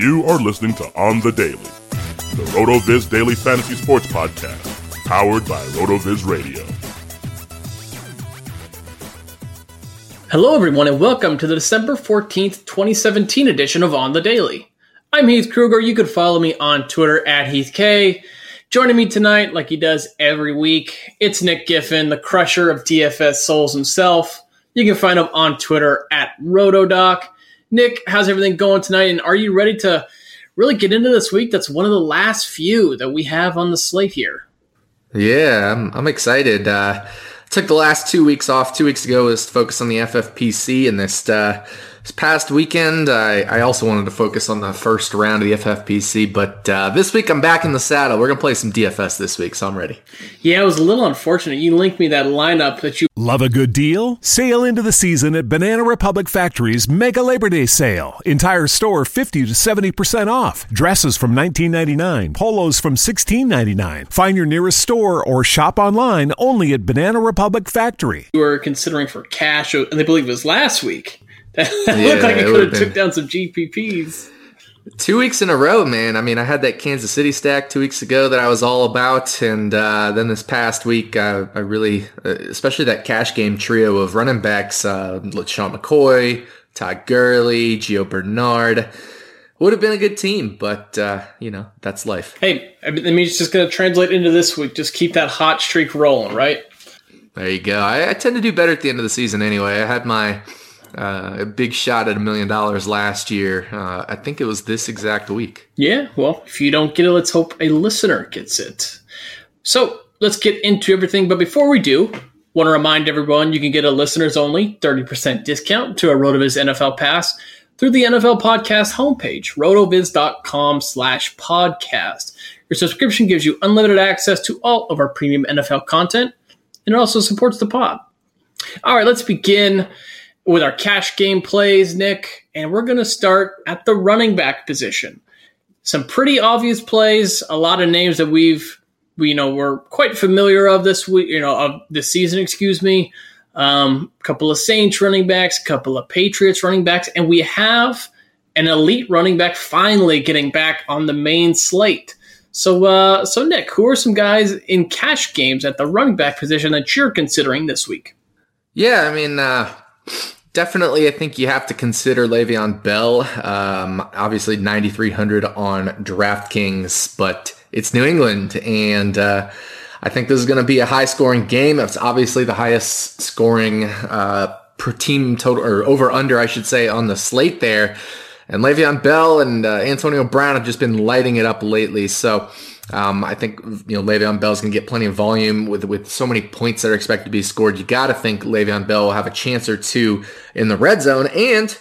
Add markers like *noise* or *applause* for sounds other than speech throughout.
You are listening to On the Daily, the RotoViz Daily Fantasy Sports Podcast, powered by RotoViz Radio. Hello, everyone, and welcome to the December 14th, 2017 edition of On the Daily. I'm Heath Kruger. You can follow me on Twitter at HeathK. Joining me tonight, like he does every week, it's Nick Giffen, the crusher of DFS souls himself. You can find him on Twitter at Rotodoc. Nick, how's everything going tonight? And are you ready to really get into this week? That's one of the last few that we have on the slate here. Yeah, I'm, I'm excited. Uh, took the last two weeks off. Two weeks ago was focused on the FFPC, and this uh, this past weekend, I, I also wanted to focus on the first round of the FFPC. But uh, this week, I'm back in the saddle. We're gonna play some DFS this week, so I'm ready. Yeah, it was a little unfortunate. You linked me that lineup that you. Love a good deal? Sail into the season at Banana Republic Factory's Mega Labor Day Sale. Entire store 50 to 70% off. Dresses from $19.99, polos from $16.99. Find your nearest store or shop online only at Banana Republic Factory. were considering for cash, and I believe it was last week. *laughs* That Yeah, looked like it it could have took down some GPPs. Two weeks in a row, man. I mean, I had that Kansas City stack two weeks ago that I was all about, and uh, then this past week, I, I really, uh, especially that cash game trio of running backs, uh, Sean McCoy, Todd Gurley, Gio Bernard, would have been a good team, but uh, you know that's life. Hey, I mean, that means it's just going to translate into this week. Just keep that hot streak rolling, right? There you go. I, I tend to do better at the end of the season anyway. I had my uh, big shot at a million dollars last year. Uh, I think it was this exact week. Yeah, well, if you don't get it, let's hope a listener gets it. So let's get into everything. But before we do, want to remind everyone you can get a listeners only 30% discount to a RotoViz NFL Pass through the NFL Podcast homepage, rotoviz.com slash podcast. Your subscription gives you unlimited access to all of our premium NFL content, and it also supports the pod. All right, let's begin with our cash game plays, Nick, and we're going to start at the running back position. Some pretty obvious plays, a lot of names that we've we you know we're quite familiar of this week, you know, of this season, excuse me. Um, a couple of Saints running backs, a couple of Patriots running backs, and we have an elite running back finally getting back on the main slate. So, uh, so Nick, who are some guys in cash games at the running back position that you're considering this week? Yeah, I mean, uh, definitely, I think you have to consider Le'Veon Bell. Um, obviously, 9,300 on DraftKings, but it's New England, and uh, I think this is going to be a high scoring game. It's obviously the highest scoring uh, per team total, or over under, I should say, on the slate there. And Le'Veon Bell and uh, Antonio Brown have just been lighting it up lately. So um, I think you know Le'Veon Bell's going to get plenty of volume with with so many points that are expected to be scored. You got to think Le'Veon Bell will have a chance or two in the red zone. And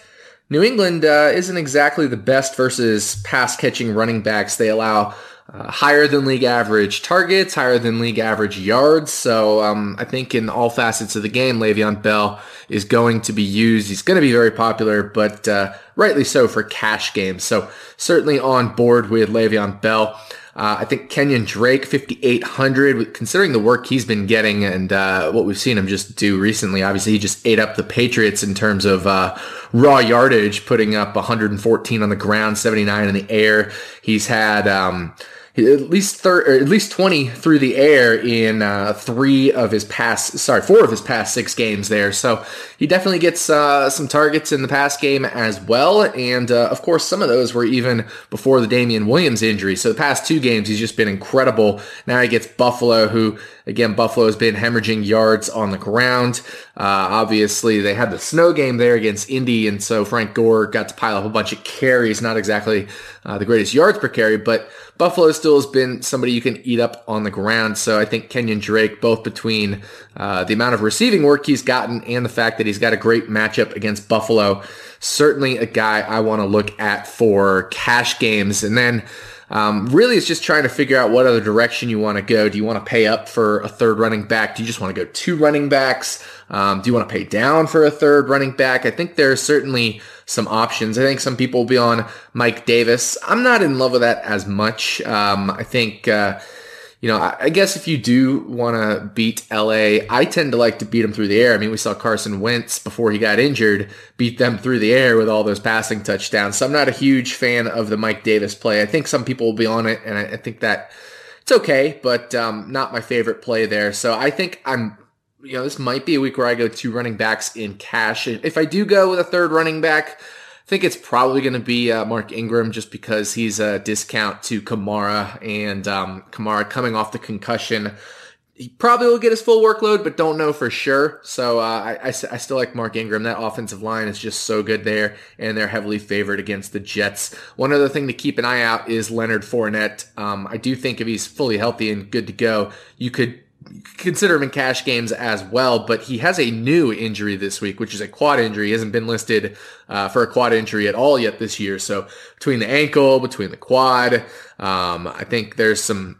New England uh, isn't exactly the best versus pass catching running backs. They allow uh, higher than league average targets, higher than league average yards. So um, I think in all facets of the game, Le'Veon Bell is going to be used. He's going to be very popular, but uh, rightly so for cash games. So certainly on board with Le'Veon Bell. Uh, I think Kenyon Drake, 5,800, considering the work he's been getting and uh, what we've seen him just do recently. Obviously, he just ate up the Patriots in terms of uh, raw yardage, putting up 114 on the ground, 79 in the air. He's had, um, at least thir- or at least 20 through the air in uh, three of his past sorry four of his past six games there. So he definitely gets uh, some targets in the past game as well. And uh, of course some of those were even before the Damien Williams injury. So the past two games he's just been incredible. Now he gets Buffalo who again Buffalo has been hemorrhaging yards on the ground. Uh, obviously they had the snow game there against Indy and so Frank Gore got to pile up a bunch of carries. Not exactly uh, the greatest yards per carry but Buffalo still has been somebody you can eat up on the ground. So I think Kenyon Drake, both between uh, the amount of receiving work he's gotten and the fact that he's got a great matchup against Buffalo, certainly a guy I want to look at for cash games. And then um, really, it's just trying to figure out what other direction you want to go. Do you want to pay up for a third running back? Do you just want to go two running backs? Um, do you want to pay down for a third running back? I think there are certainly some options. I think some people will be on Mike Davis. I'm not in love with that as much. Um, I think. Uh, you know, I, I guess if you do want to beat LA, I tend to like to beat them through the air. I mean, we saw Carson Wentz before he got injured beat them through the air with all those passing touchdowns. So I'm not a huge fan of the Mike Davis play. I think some people will be on it, and I, I think that it's okay, but um, not my favorite play there. So I think I'm you know, this might be a week where I go two running backs in cash. If I do go with a third running back, think it's probably going to be uh, Mark Ingram just because he's a discount to Kamara and um, Kamara coming off the concussion. He probably will get his full workload, but don't know for sure. So uh, I, I, I, still like Mark Ingram. That offensive line is just so good there, and they're heavily favored against the Jets. One other thing to keep an eye out is Leonard Fournette. Um, I do think if he's fully healthy and good to go, you could consider him in cash games as well, but he has a new injury this week, which is a quad injury. He hasn't been listed uh, for a quad injury at all yet this year. So between the ankle, between the quad, um, I think there's some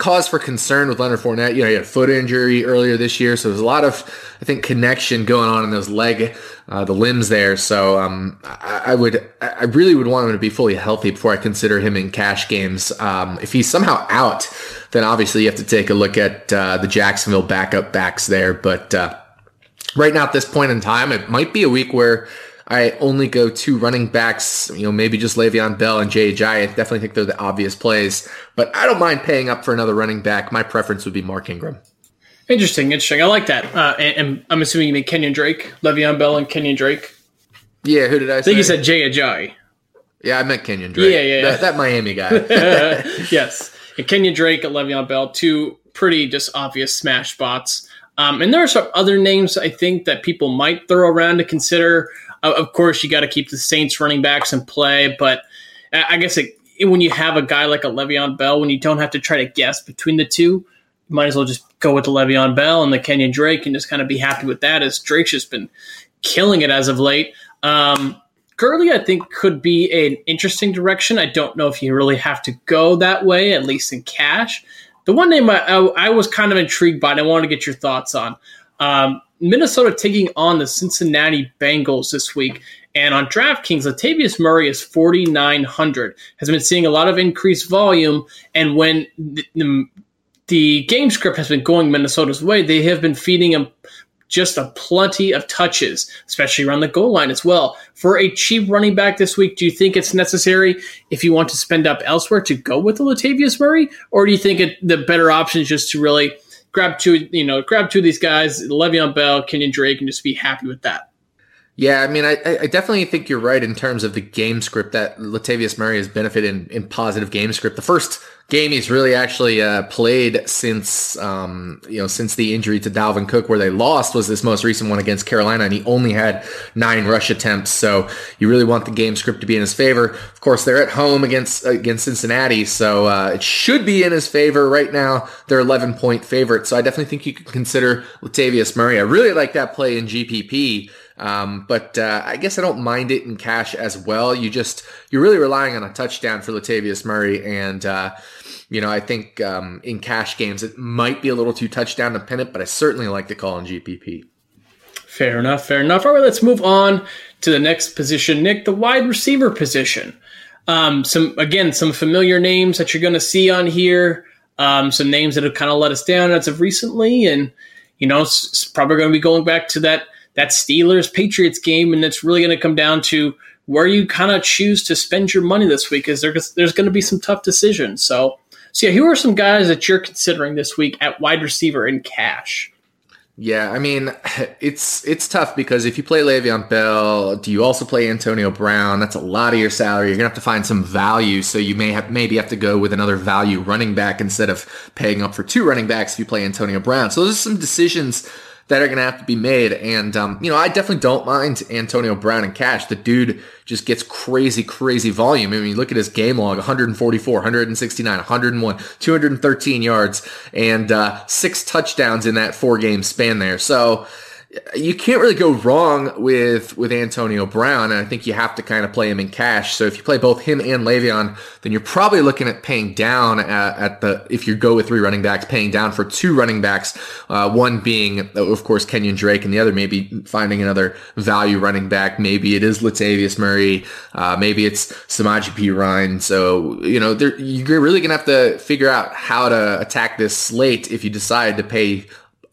cause for concern with Leonard Fournette. You know, he had a foot injury earlier this year, so there's a lot of, I think, connection going on in those leg, uh, the limbs there. So um, I, I, would, I really would want him to be fully healthy before I consider him in cash games. Um, if he's somehow out, then obviously you have to take a look at uh, the Jacksonville backup backs there. But uh, right now at this point in time, it might be a week where I only go two running backs, you know, maybe just Le'Veon Bell and Jay Ajayi. I definitely think they're the obvious plays, but I don't mind paying up for another running back. My preference would be Mark Ingram. Interesting, interesting. I like that. Uh, and, and, I'm assuming you mean Kenyon Drake, Le'Veon Bell, and Kenyon Drake. Yeah, who did I, say? I think you said Jay Ajayi. Yeah, I meant Kenyon Drake. Yeah, yeah, yeah. That, that Miami guy. *laughs* yes. And Kenyon Drake and Le'Veon Bell, two pretty just obvious smash spots. Um, and there are some other names I think that people might throw around to consider. Of course, you got to keep the Saints running backs in play, but I guess it, when you have a guy like a Le'Veon Bell, when you don't have to try to guess between the two, you might as well just go with the Le'Veon Bell and the Kenyon Drake and just kind of be happy with that, as Drake's just been killing it as of late. Um, Gurley, I think, could be an interesting direction. I don't know if you really have to go that way, at least in cash. The one name I, I, I was kind of intrigued by, and I wanted to get your thoughts on. Um, Minnesota taking on the Cincinnati Bengals this week. And on DraftKings, Latavius Murray is 4,900, has been seeing a lot of increased volume. And when the, the, the game script has been going Minnesota's way, they have been feeding him just a plenty of touches, especially around the goal line as well. For a cheap running back this week, do you think it's necessary if you want to spend up elsewhere to go with the Latavius Murray, or do you think it, the better option is just to really grab two, you know, grab two of these guys, Le'Veon Bell, Kenyon Drake, and just be happy with that? Yeah, I mean, I, I definitely think you're right in terms of the game script that Latavius Murray has benefited in, in positive game script. The first game he's really actually uh, played since um, you know since the injury to Dalvin Cook, where they lost, was this most recent one against Carolina, and he only had nine rush attempts. So you really want the game script to be in his favor. Of course, they're at home against against Cincinnati, so uh, it should be in his favor right now. They're 11 point favorite, so I definitely think you could consider Latavius Murray. I really like that play in GPP. Um, but uh, I guess I don't mind it in cash as well. You just you're really relying on a touchdown for Latavius Murray, and uh, you know I think um, in cash games it might be a little too touchdown dependent, but I certainly like to call in GPP. Fair enough. Fair enough. All right, let's move on to the next position, Nick, the wide receiver position. Um, some again, some familiar names that you're going to see on here. Um, some names that have kind of let us down as of recently, and you know, it's, it's probably going to be going back to that that Steelers Patriots game, and it's really going to come down to where you kind of choose to spend your money this week. Is there, there's going to be some tough decisions. So So yeah, who are some guys that you're considering this week at wide receiver in cash? Yeah, I mean, *laughs* it's it's tough because if you play Le'Veon Bell, do you also play Antonio Brown? That's a lot of your salary. You're gonna have to find some value, so you may have maybe have to go with another value running back instead of paying up for two running backs if you play Antonio Brown. So those are some decisions that are going to have to be made. And, um, you know, I definitely don't mind Antonio Brown and cash. The dude just gets crazy, crazy volume. I mean, look at his game log 144, 169, 101, 213 yards, and uh, six touchdowns in that four game span there. So, you can't really go wrong with with Antonio Brown, and I think you have to kind of play him in cash. So if you play both him and Le'Veon, then you're probably looking at paying down at, at the if you go with three running backs, paying down for two running backs, uh, one being of course Kenyon Drake, and the other maybe finding another value running back. Maybe it is Latavius Murray, uh, maybe it's Samaje Perine. So you know you're really gonna have to figure out how to attack this slate if you decide to pay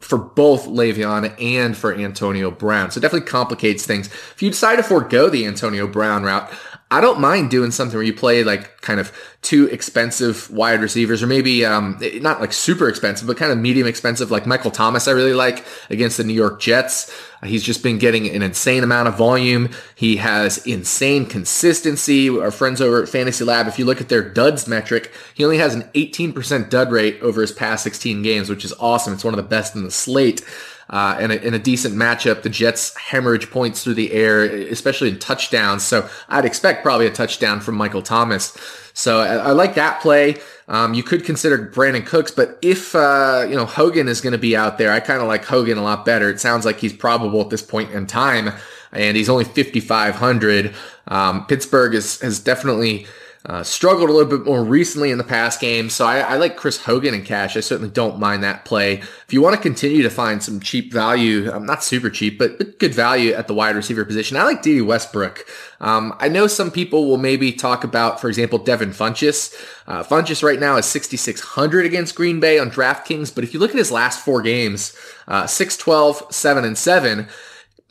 for both Le'Veon and for Antonio Brown. So it definitely complicates things. If you decide to forego the Antonio Brown route, I don't mind doing something where you play like kind of two expensive wide receivers, or maybe um, not like super expensive, but kind of medium expensive, like Michael Thomas. I really like against the New York Jets. He's just been getting an insane amount of volume. He has insane consistency. Our friends over at Fantasy Lab, if you look at their duds metric, he only has an 18% dud rate over his past 16 games, which is awesome. It's one of the best in the slate uh, in, a, a decent matchup. The Jets hemorrhage points through the air, especially in touchdowns. So I'd expect probably a touchdown from Michael Thomas. So I, I like that play. Um, you could consider Brandin Cooks, but if uh, you know Hogan is going to be out there, I kind of like Hogan a lot better. It sounds like he's probable at this point in time, and he's only 5,500. Um, Pittsburgh is, has definitely uh, struggled a little bit more recently in the past game, so I, I, like Chris Hogan in cash. I certainly don't mind that play. If you want to continue to find some cheap value, um, not super cheap, but, but good value at the wide receiver position, I like Dede Westbrook. Um, I know some people will maybe talk about, for example, Devin Funchess. Uh, Funchess right now is 6,600 against Green Bay on DraftKings, but if you look at his last four games, uh, 6, 12, 7, and 7,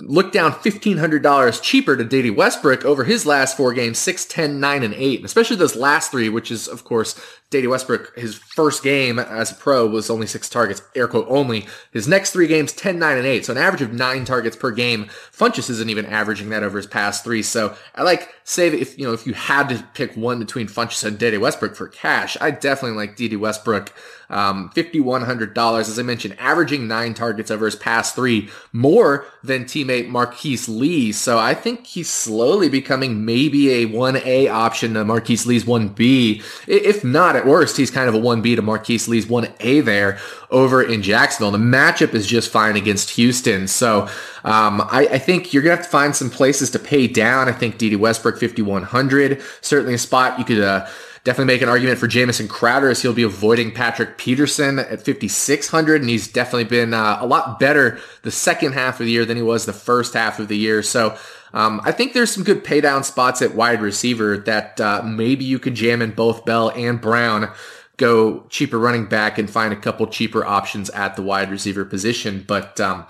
look down $1,500 cheaper to Dede Westbrook over his last four games, 6, 10, 9, and 8. especially those last three, which is, of course, Dede Westbrook, his first game as a pro was only six targets, air quote only. His next three games, 10, 9, and 8. So an average of nine targets per game. Funchess isn't even averaging that over his past three. So I like, say, that if, you know, if you had to pick one between Funchess and Dede Westbrook for cash, I definitely like Dede Westbrook. Um, $5,100, as I mentioned, averaging nine targets over his past three, more than teammate Marquise Lee. So I think he's slowly becoming maybe a 1A option to Marquise Lee's 1B. If not, at worst, he's kind of a 1B to Marquise Lee's 1A there over in Jacksonville. The matchup is just fine against Houston. So um, I, I, think you're going to have to find some places to pay down. I think Dede Westbrook 5,100, certainly a spot you could uh, definitely make an argument for Jamison Crowder as he'll be avoiding Patrick Peterson at 5,600. And he's definitely been uh, a lot better the second half of the year than he was the first half of the year. So um, I think there's some good pay down spots at wide receiver that uh, maybe you could jam in both Bell and Brown. Go cheaper running back and find a couple cheaper options at the wide receiver position. But um,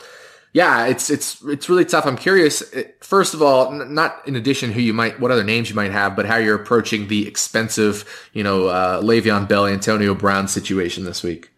yeah, it's it's it's really tough. I'm curious. Eh, first of all, not in addition who you might, what other names you might have, but how you're approaching the expensive, you know, uh, Le'Veon Bell, Antonio Brown situation this week.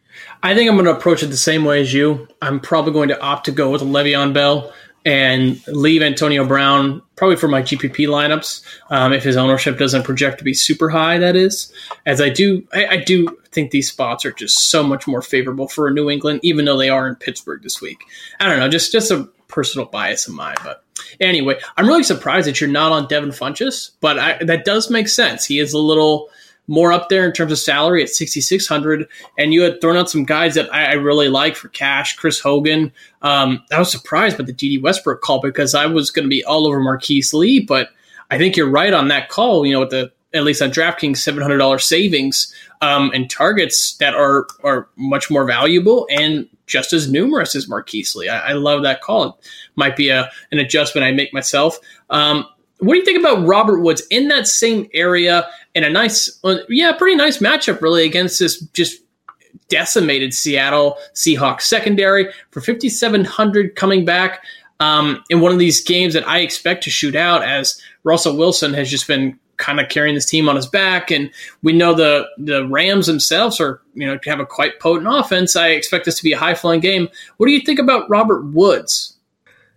I think I'm going to approach it the same way as you. I'm probably going to opt to go with Le'Veon Bell and leave Antonio Brown probably for my GPP lineups um, if his ownership doesn't project to be super high. That is, as I do, I, I, do think these spots are just so much more favorable for New England, even though they are in Pittsburgh this week. I don't know, just just a personal bias of mine, but anyway, I'm really surprised that you're not on Devin Funchess, but I, that does make sense. He is a little more up there in terms of salary at 6,600. And you had thrown out some guys that I, I really like for cash. Chris Hogan. Um, I was surprised by the Dede Westbrook call because I was going to be all over Marquise Lee, but I think you're right on that call. You know, with the at least on DraftKings seven hundred dollars savings um, and targets that are are much more valuable and just as numerous as Marquise Lee. I, I love that call. It might be a an adjustment I make myself. Um, what do you think about Robert Woods in that same area in a nice, uh, yeah, pretty nice matchup really against this just decimated Seattle Seahawks secondary for 5,700 coming back um, in one of these games that I expect to shoot out as Russell Wilson has just been kind of carrying this team on his back. And we know the the Rams themselves are you know have a quite potent offense. I expect this to be a high flying game. What do you think about Robert Woods?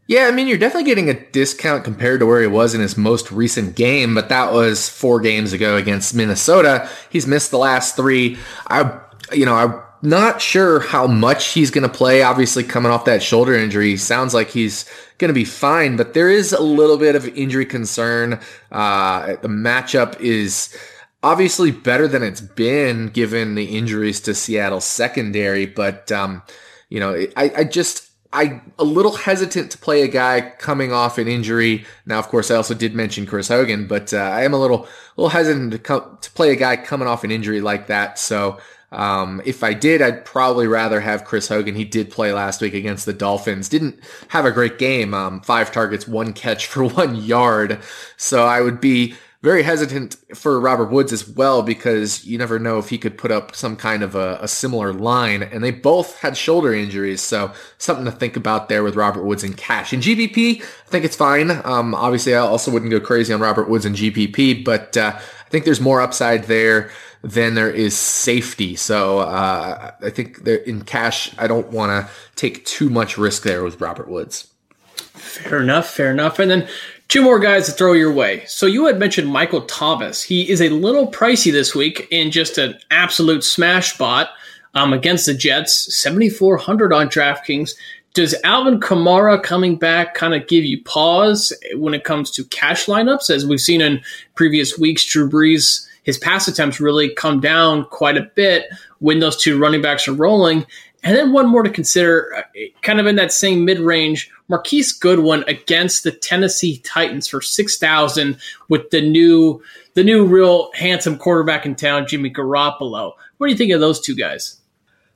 Yeah, I mean, you're definitely getting a discount compared to where he was in his most recent game, but that was four games ago against Minnesota. He's missed the last three. I, you know, I'm not sure how much he's going to play. Obviously, coming off that shoulder injury, sounds like he's going to be fine, but there is a little bit of injury concern. Uh, the matchup is obviously better than it's been given the injuries to Seattle's secondary, but, um, you know, I, I just, I a little hesitant to play a guy coming off an injury. Now, of course, I also did mention Chris Hogan, but uh, I am a little little hesitant to come, to play a guy coming off an injury like that. So, um, if I did, I'd probably rather have Chris Hogan. He did play last week against the Dolphins. Didn't have a great game. Um, five targets, one catch for *laughs* one yard. So I would be very hesitant for Robert Woods as well because you never know if he could put up some kind of a, a, similar line. And they both had shoulder injuries, so something to think about there with Robert Woods and Cash. In GPP, I think it's fine. Um, obviously, I also wouldn't go crazy on Robert Woods and GPP, but uh, I think there's more upside there than there is safety. So uh, I think in Cash, I don't want to take too much risk there with Robert Woods. Fair enough, fair enough. And then Two more guys to throw your way. So you had mentioned Michael Thomas. He is a little pricey this week in just an absolute smash spot um, against the Jets, 7,400 on DraftKings. Does Alvin Kamara coming back kind of give you pause when it comes to cash lineups? As we've seen in previous weeks, Drew Brees, his pass attempts really come down quite a bit when those two running backs are rolling. And then one more to consider, uh, kind of in that same mid range, Marquise Goodwin against the Tennessee Titans for six thousand with the new the new real handsome quarterback in town, Jimmy Garoppolo. What do you think of those two guys?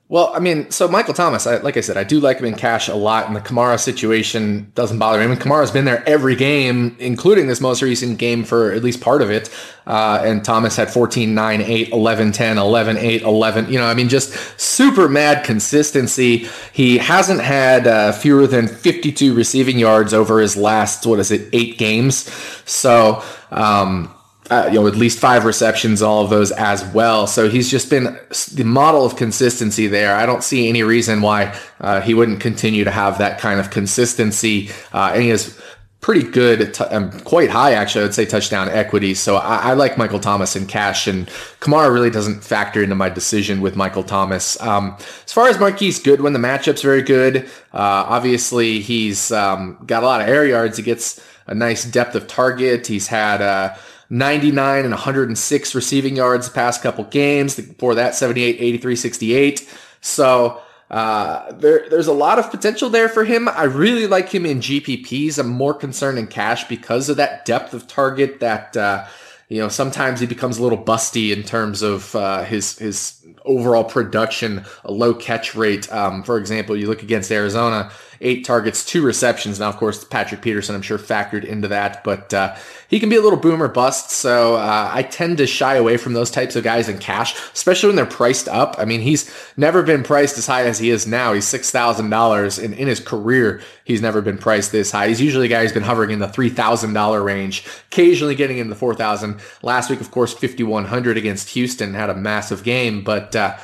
Well, I mean, so Michael Thomas, I, like I said, I do like him in cash a lot, and the Kamara situation doesn't bother me. I mean, Kamara's been there every game, including this most recent game for at least part of it. Uh, and Thomas had 14, 9, 8, 11, 10, 11, 8, 11. You know, I mean, just super mad consistency. He hasn't had uh, fewer than 52 receiving yards over his last, what is it, eight games. So, um, uh, you know, at least five receptions, all of those as well. So he's just been the model of consistency there. I don't see any reason why uh, he wouldn't continue to have that kind of consistency. Uh, and he has pretty good, t- um, quite high actually. I would say touchdown equity. So I, I, like Michael Thomas in cash, and Kamara really doesn't factor into my decision with Michael Thomas. Um, as far as Marquise Goodwin, the matchup's very good. Uh, obviously, he's um, got a lot of air yards. He gets a nice depth of target. He's had uh, 99 and 106 receiving yards the past couple games. Before that, 78, 83, 68. So uh, there, there's a lot of potential there for him. I really like him in GPPs. I'm more concerned in cash because of that depth of target that, uh, you know, sometimes he becomes a little busty in terms of uh, his his overall production, a low catch rate. Um, for example, you look against Arizona, eight targets, two receptions. Now, of course, Patrick Peterson, I'm sure, factored into that, but uh, he can be a little boomer bust. So uh, I tend to shy away from those types of guys in cash, especially when they're priced up. I mean, he's never been priced as high as he is now. He's six thousand dollars, and in his career, he's never been priced this high. He's usually a guy who's been hovering in the three thousand dollar range, occasionally getting into the four thousand. Last week, of course, fifty one hundred against Houston had a massive game, but. Uh,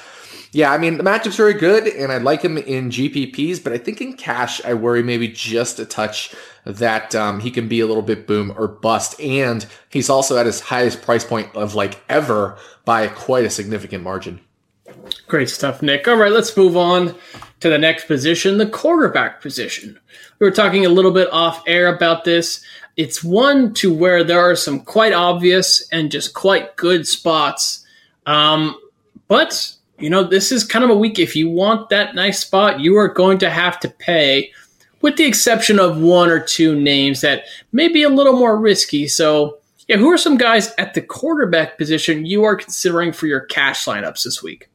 yeah, I mean, the matchup's very good, and I like him in GPPs, but I think in cash, I worry maybe just a touch that um, he can be a little bit boom or bust. And he's also at his highest price point of like ever by quite a significant margin. Great stuff, Nick. All right, let's move on to the next position, the quarterback position. We were talking a little bit off air about this. It's one to where there are some quite obvious and just quite good spots. Um, but you know, this is kind of a week. If you want that nice spot, you are going to have to pay, with the exception of one or two names that may be a little more risky. So, yeah, who are some guys at the quarterback position you are considering for your cash lineups this week?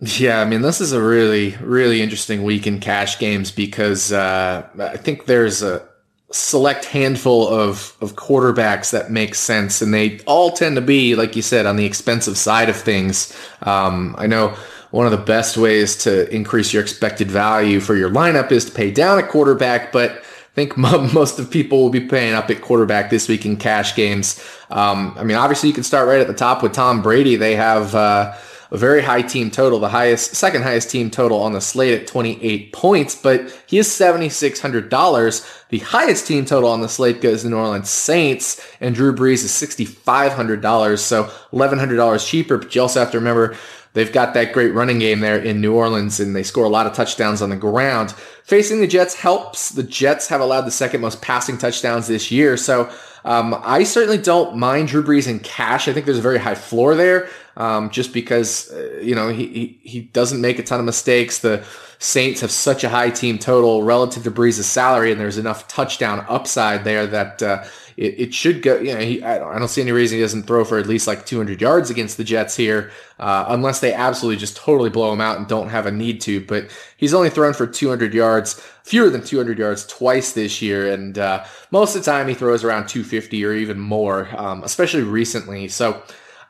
Yeah, I mean, this is a really, really interesting week in cash games because uh, I think there's a select handful of, of quarterbacks that make sense, and they all tend to be, like you said, on the expensive side of things. Um, I know one of the best ways to increase your expected value for your lineup is to pay down a quarterback, but I think *laughs* most of people will be paying up at quarterback this week in cash games. Um, I mean, obviously you can start right at the top with Tom Brady. They have, uh, a very high team total, the highest, second highest team total on the slate at 28 points, but he is $7,600. The highest team total on the slate goes to the New Orleans Saints, and Drew Brees is $6,500, so $1,100 cheaper, but you also have to remember They've got that great running game there in New Orleans, and they score a lot of touchdowns on the ground. Facing the Jets helps. The Jets have allowed the second most passing touchdowns this year, so um, I certainly don't mind Drew Brees in cash. I think there's a very high floor there, um, just because uh, you know he, he, he doesn't make a ton of mistakes. The Saints have such a high team total relative to Brees' salary, and there's enough touchdown upside there that uh, it, it, should go. You know, he, I, don't, I, don't, see any reason he doesn't throw for at least like 200 yards against the Jets here, uh, unless they absolutely just totally blow him out and don't have a need to. But he's only thrown for 200 yards, fewer than 200 yards twice this year, and uh, most of the time he throws around 250 or even more, um, especially recently. So.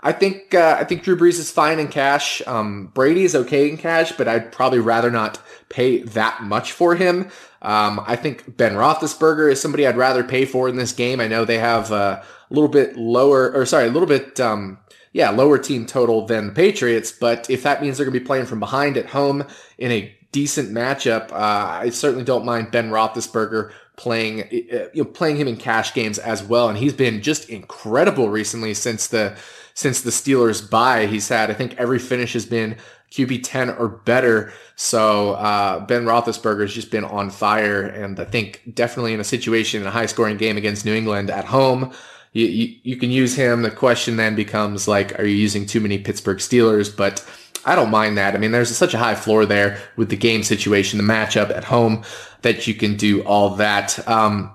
I think uh, I think Drew Brees is fine in cash. Um, Brady is okay in cash, but I'd probably rather not pay that much for him. Um, I think Ben Roethlisberger is somebody I'd rather pay for in this game. I know they have a little bit lower, or sorry, a little bit, um, yeah, lower team total than the Patriots. But if that means they're going to be playing from behind at home in a decent matchup, uh, I certainly don't mind Ben Roethlisberger playing, uh, you know, playing him in cash games as well. And he's been just incredible recently since the since the Steelers bye. He's had, I think, every finish has been QB 10 or better. So uh, Ben Roethlisberger has just been on fire. And I think definitely in a situation in a high scoring game against New England at home, you, you, you can use him. The question then becomes like, are you using too many Pittsburgh Steelers? But I don't mind that. I mean, there's such a high floor there with the game situation, the matchup at home that you can do all that. Um,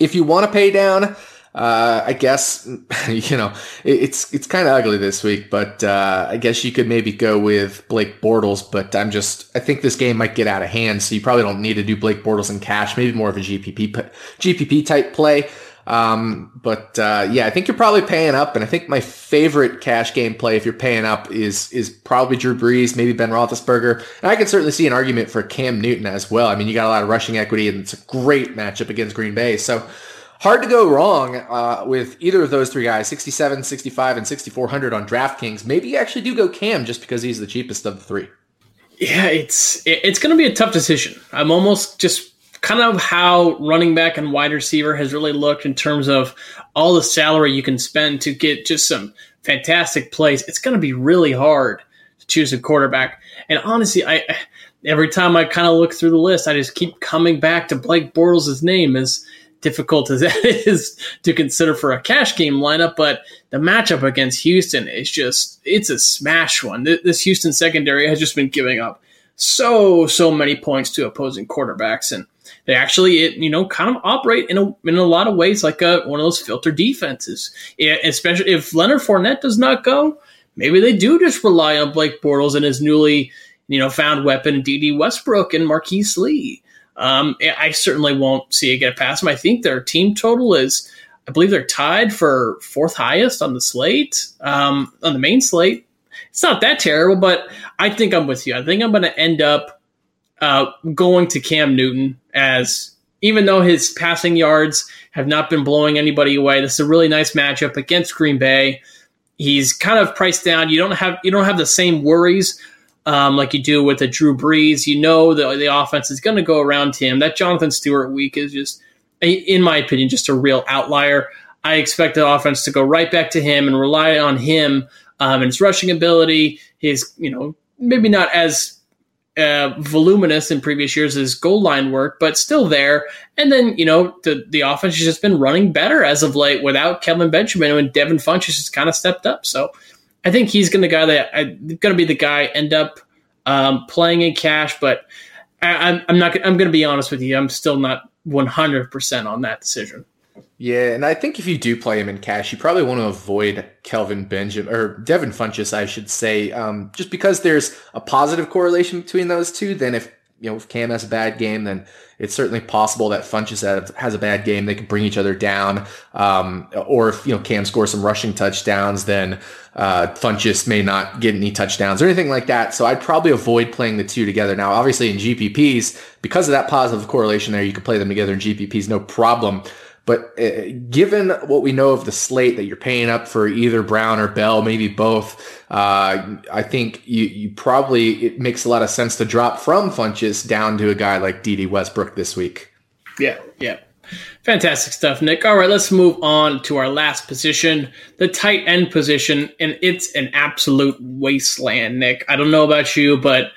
if you want to pay down, uh, I guess *laughs* you know it's it's kind of ugly this week, but uh, I guess you could maybe go with Blake Bortles. But I'm just I think this game might get out of hand, so you probably don't need to do Blake Bortles in cash. Maybe more of a GPP GPP type play. Um, but uh, yeah, I think you're probably paying up, and I think my favorite cash game play if you're paying up is is probably Drew Brees, maybe Ben Roethlisberger, and I can certainly see an argument for Cam Newton as well. I mean, you got a lot of rushing equity, and it's a great matchup against Green Bay, so hard to go wrong uh, with either of those three guys 67 65 and 6400 on draftkings. Maybe you actually do go cam just because he's the cheapest of the three. Yeah it's it's going to be a tough decision. I'm almost just kind of how running back and wide receiver has really looked in terms of all the salary you can spend to get just some fantastic plays. It's going to be really hard to choose a quarterback. And honestly i every time i kind of look through the list i just keep coming back to blake bortles' name as difficult as *laughs* that is to consider for a cash game lineup, but the matchup against Houston is just, it's a smash one. This Houston secondary has just been giving up so, so many points to opposing quarterbacks. And they actually, it, you know, kind of operate in a, in a lot of ways like a, one of those filter defenses. especially if Leonard Fournette does not go, maybe they do just rely on Blake Bortles and his newly, you know, found weapon, Dede Westbrook and Marquise Lee. Um, I certainly won't see it get past them. I think their team total is, I believe they're tied for fourth highest on the slate, um, on the main slate. It's not that terrible, but I think I'm with you. I think I'm going to end up uh, going to Cam Newton as, even though his passing yards have not been blowing anybody away, this is a really nice matchup against Green Bay. He's kind of priced down. You don't have you don't have the same worries um, like you do with a Drew Brees. You know the the offense is going to go around him. That Jonathan Stewart week is just, in my opinion, just a real outlier. I expect the offense to go right back to him and rely on him um, and his rushing ability. His, you know, maybe not as uh, voluminous in previous years as goal line work, but still there. And then, you know, the, the offense has just been running better as of late without Kelvin Benjamin and Devin Funchess has kind of stepped up. So I think he's going to guy that I going to be the guy end up um, playing in cash, but I, am I'm not. I'm going to be honest with you. I'm still not 100 percent on that decision. Yeah, and I think if you do play him in cash, you probably want to avoid Kelvin Benjamin or Devin Funchess, I should say, um, just because there's a positive correlation between those two. Then if you know, if Cam has a bad game, then it's certainly possible that Funchess has a bad game. They can bring each other down. Um, or if, you know, Cam scores some rushing touchdowns, then uh, Funchess may not get any touchdowns or anything like that. So I'd probably avoid playing the two together. Now, obviously in GPPs, because of that positive correlation there, you could play them together in GPPs, no problem. But uh, given what we know of the slate that you're paying up for either Brown or Bell, maybe both, uh, I think you, you probably, it makes a lot of sense to drop from Funchess down to a guy like Dede Westbrook this week. Yeah, yeah. Fantastic stuff, Nick. All right, let's move on to our last position, the tight end position. And it's an absolute wasteland, Nick. I don't know about you, but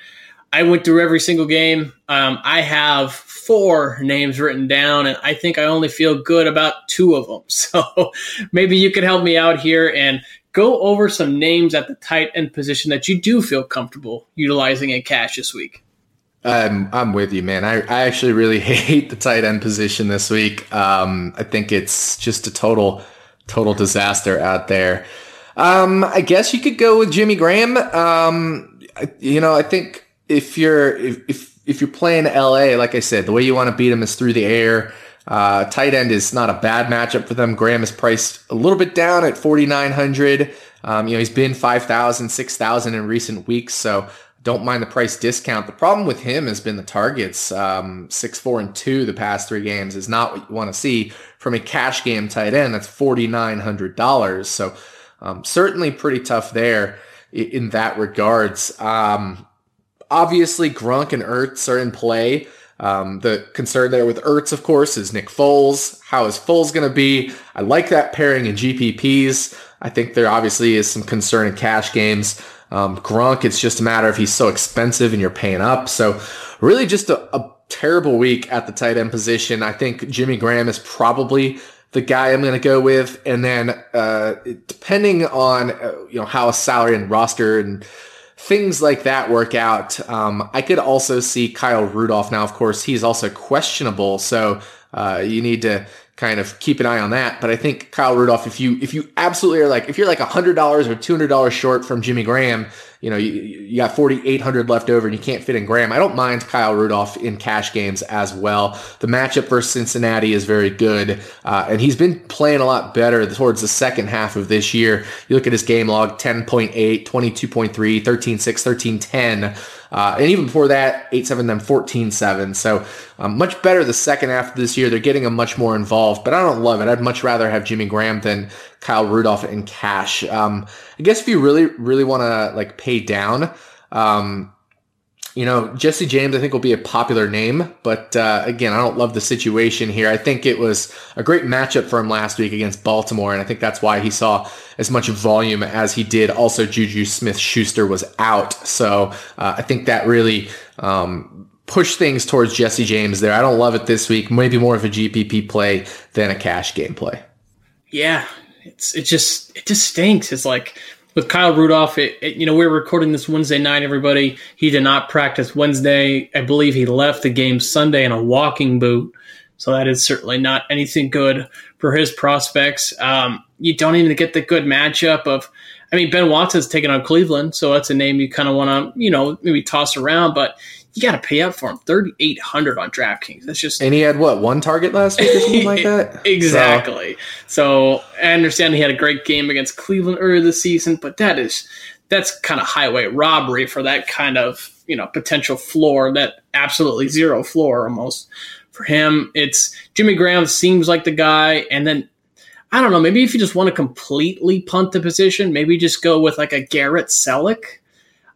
I went through every single game. Um, I have four names written down, and I think I only feel good about two of them. *laughs* So maybe you could help me out here and go over some names at the tight end position that you do feel comfortable utilizing in cash this week. I'm I'm with you, man. I, I actually really *laughs* hate the tight end position this week. Um, I think it's just a total total disaster out there. Um, I guess you could go with Jimmy Graham. Um, you know, I think if you're if, if if you're playing LA, like I said, the way you want to beat them is through the air. Uh, tight end is not a bad matchup for them. Graham is priced a little bit down at 4,900. Um, you know, he's been 5,000, 6,000 in recent weeks. So don't mind the price discount. The problem with him has been the targets. Um, six, four, and two the past three games is not what you want to see from a cash game tight end. That's $4,900. So um, certainly pretty tough there in, in that regards. Um, obviously Gronk and Ertz are in play. Um, the concern there with Ertz, of course, is Nick Foles. How is Foles going to be? I like that pairing in GPPs. I think there obviously is some concern in cash games. Um, Gronk, it's just a matter of he's so expensive and you're paying up. So really just a, a terrible week at the tight end position. I think Jimmy Graham is probably the guy I'm going to go with. And then, uh, depending on, uh, you know, how a salary and roster and things like that work out. Um, I could also see Kyle Rudolph. Now, of course, he's also questionable, so uh, you need to kind of keep an eye on that. But I think Kyle Rudolph, if you if you absolutely are like if you're like hundred dollars or two hundred dollars short from Jimmy Graham, you know you, you got forty eight hundred left over and you can't fit in Graham. I don't mind Kyle Rudolph in cash games as well. The matchup versus Cincinnati is very good, uh, and he's been playing a lot better towards the second half of this year. You look at his game log: 10.8, 22.3, 13.6, 13.10. Uh, and even before that, 8 7, then 14 7. So um, much better the second half of this year. They're getting him much more involved, but I don't love it. I'd much rather have Jimmy Graham than Kyle Rudolph in cash. Um, I guess if you really, really want to like pay down, um, you know, Jesse James, I think will be a popular name, but uh, again, I don't love the situation here. I think it was a great matchup for him last week against Baltimore, and I think that's why he saw as much volume as he did. Also, Juju Smith Schuster was out, so uh, I think that really um, pushed things towards Jesse James there. I don't love it this week. Maybe more of a GPP play than a cash game play. Yeah, it's it just it just stinks. It's like with Kyle Rudolph, it, it, you know, we are recording this Wednesday night, everybody. He did not practice Wednesday. I believe he left the game Sunday in a walking boot. So that is certainly not anything good for his prospects. Um, you don't even get the good matchup of, I mean, Ben Watson's taking on Cleveland, so that's a name you kind of want to, you know, maybe toss around. But you got to pay up for him. Thirty eight hundred on DraftKings. That's just and he had what one target last week or something like *laughs* that. exactly. So. so I understand he had a great game against Cleveland earlier this season, but that is that's kind of highway robbery for that kind of you know potential floor. That absolutely zero floor almost for him. It's Jimmy Graham seems like the guy, and then I don't know. Maybe if you just want to completely punt the position, maybe just go with like a Garrett Celek.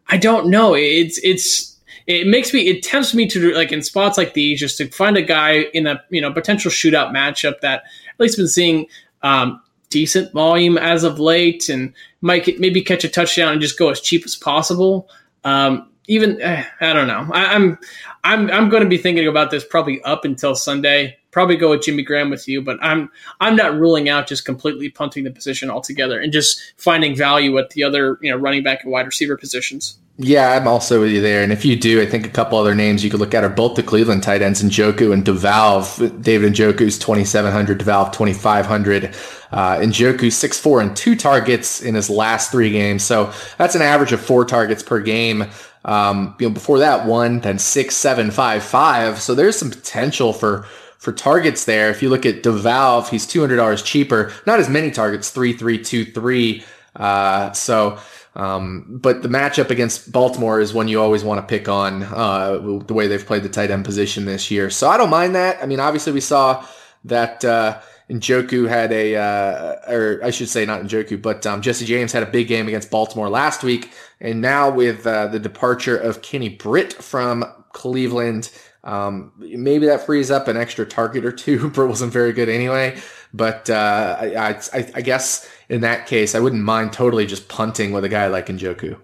I don't know. It's it's it makes me it tempts me to like in spots like these just to find a guy in a you know potential shootout matchup that at least been seeing um, decent volume as of late and might maybe catch a touchdown and just go as cheap as possible. Um, even eh, I don't know. I, I'm I'm I'm going to be thinking about this probably up until Sunday. Probably go with Jimmy Graham with you, but I'm I'm not ruling out just completely punting the position altogether and just finding value at the other you know running back and wide receiver positions. Yeah, I'm also with you there. And if you do, I think a couple other names you could look at are both the Cleveland tight ends, Njoku and DeValve. David Njoku's 2,700, DeValve 2,500. Uh, Njoku 6'4 and two targets in his last three games. So that's an average of four targets per game. Um, you know, before that one, then six, seven, five, five. So there's some potential for for targets there. If you look at DeValve, he's two hundred dollars cheaper. Not as many targets, three, three, two, three. Uh, so. Um, but the matchup against Baltimore is one you always want to pick on uh, the way they've played the tight end position this year. So I don't mind that. I mean, obviously we saw that uh, Njoku had a, uh, or I should say not Njoku, but um, Jesse James had a big game against Baltimore last week. And now with uh, the departure of Kenny Britt from Cleveland, um, maybe that frees up an extra target or two. *laughs* Britt wasn't very good anyway. But uh, I, I, I, guess in that case, I wouldn't mind totally just punting with a guy like Njoku.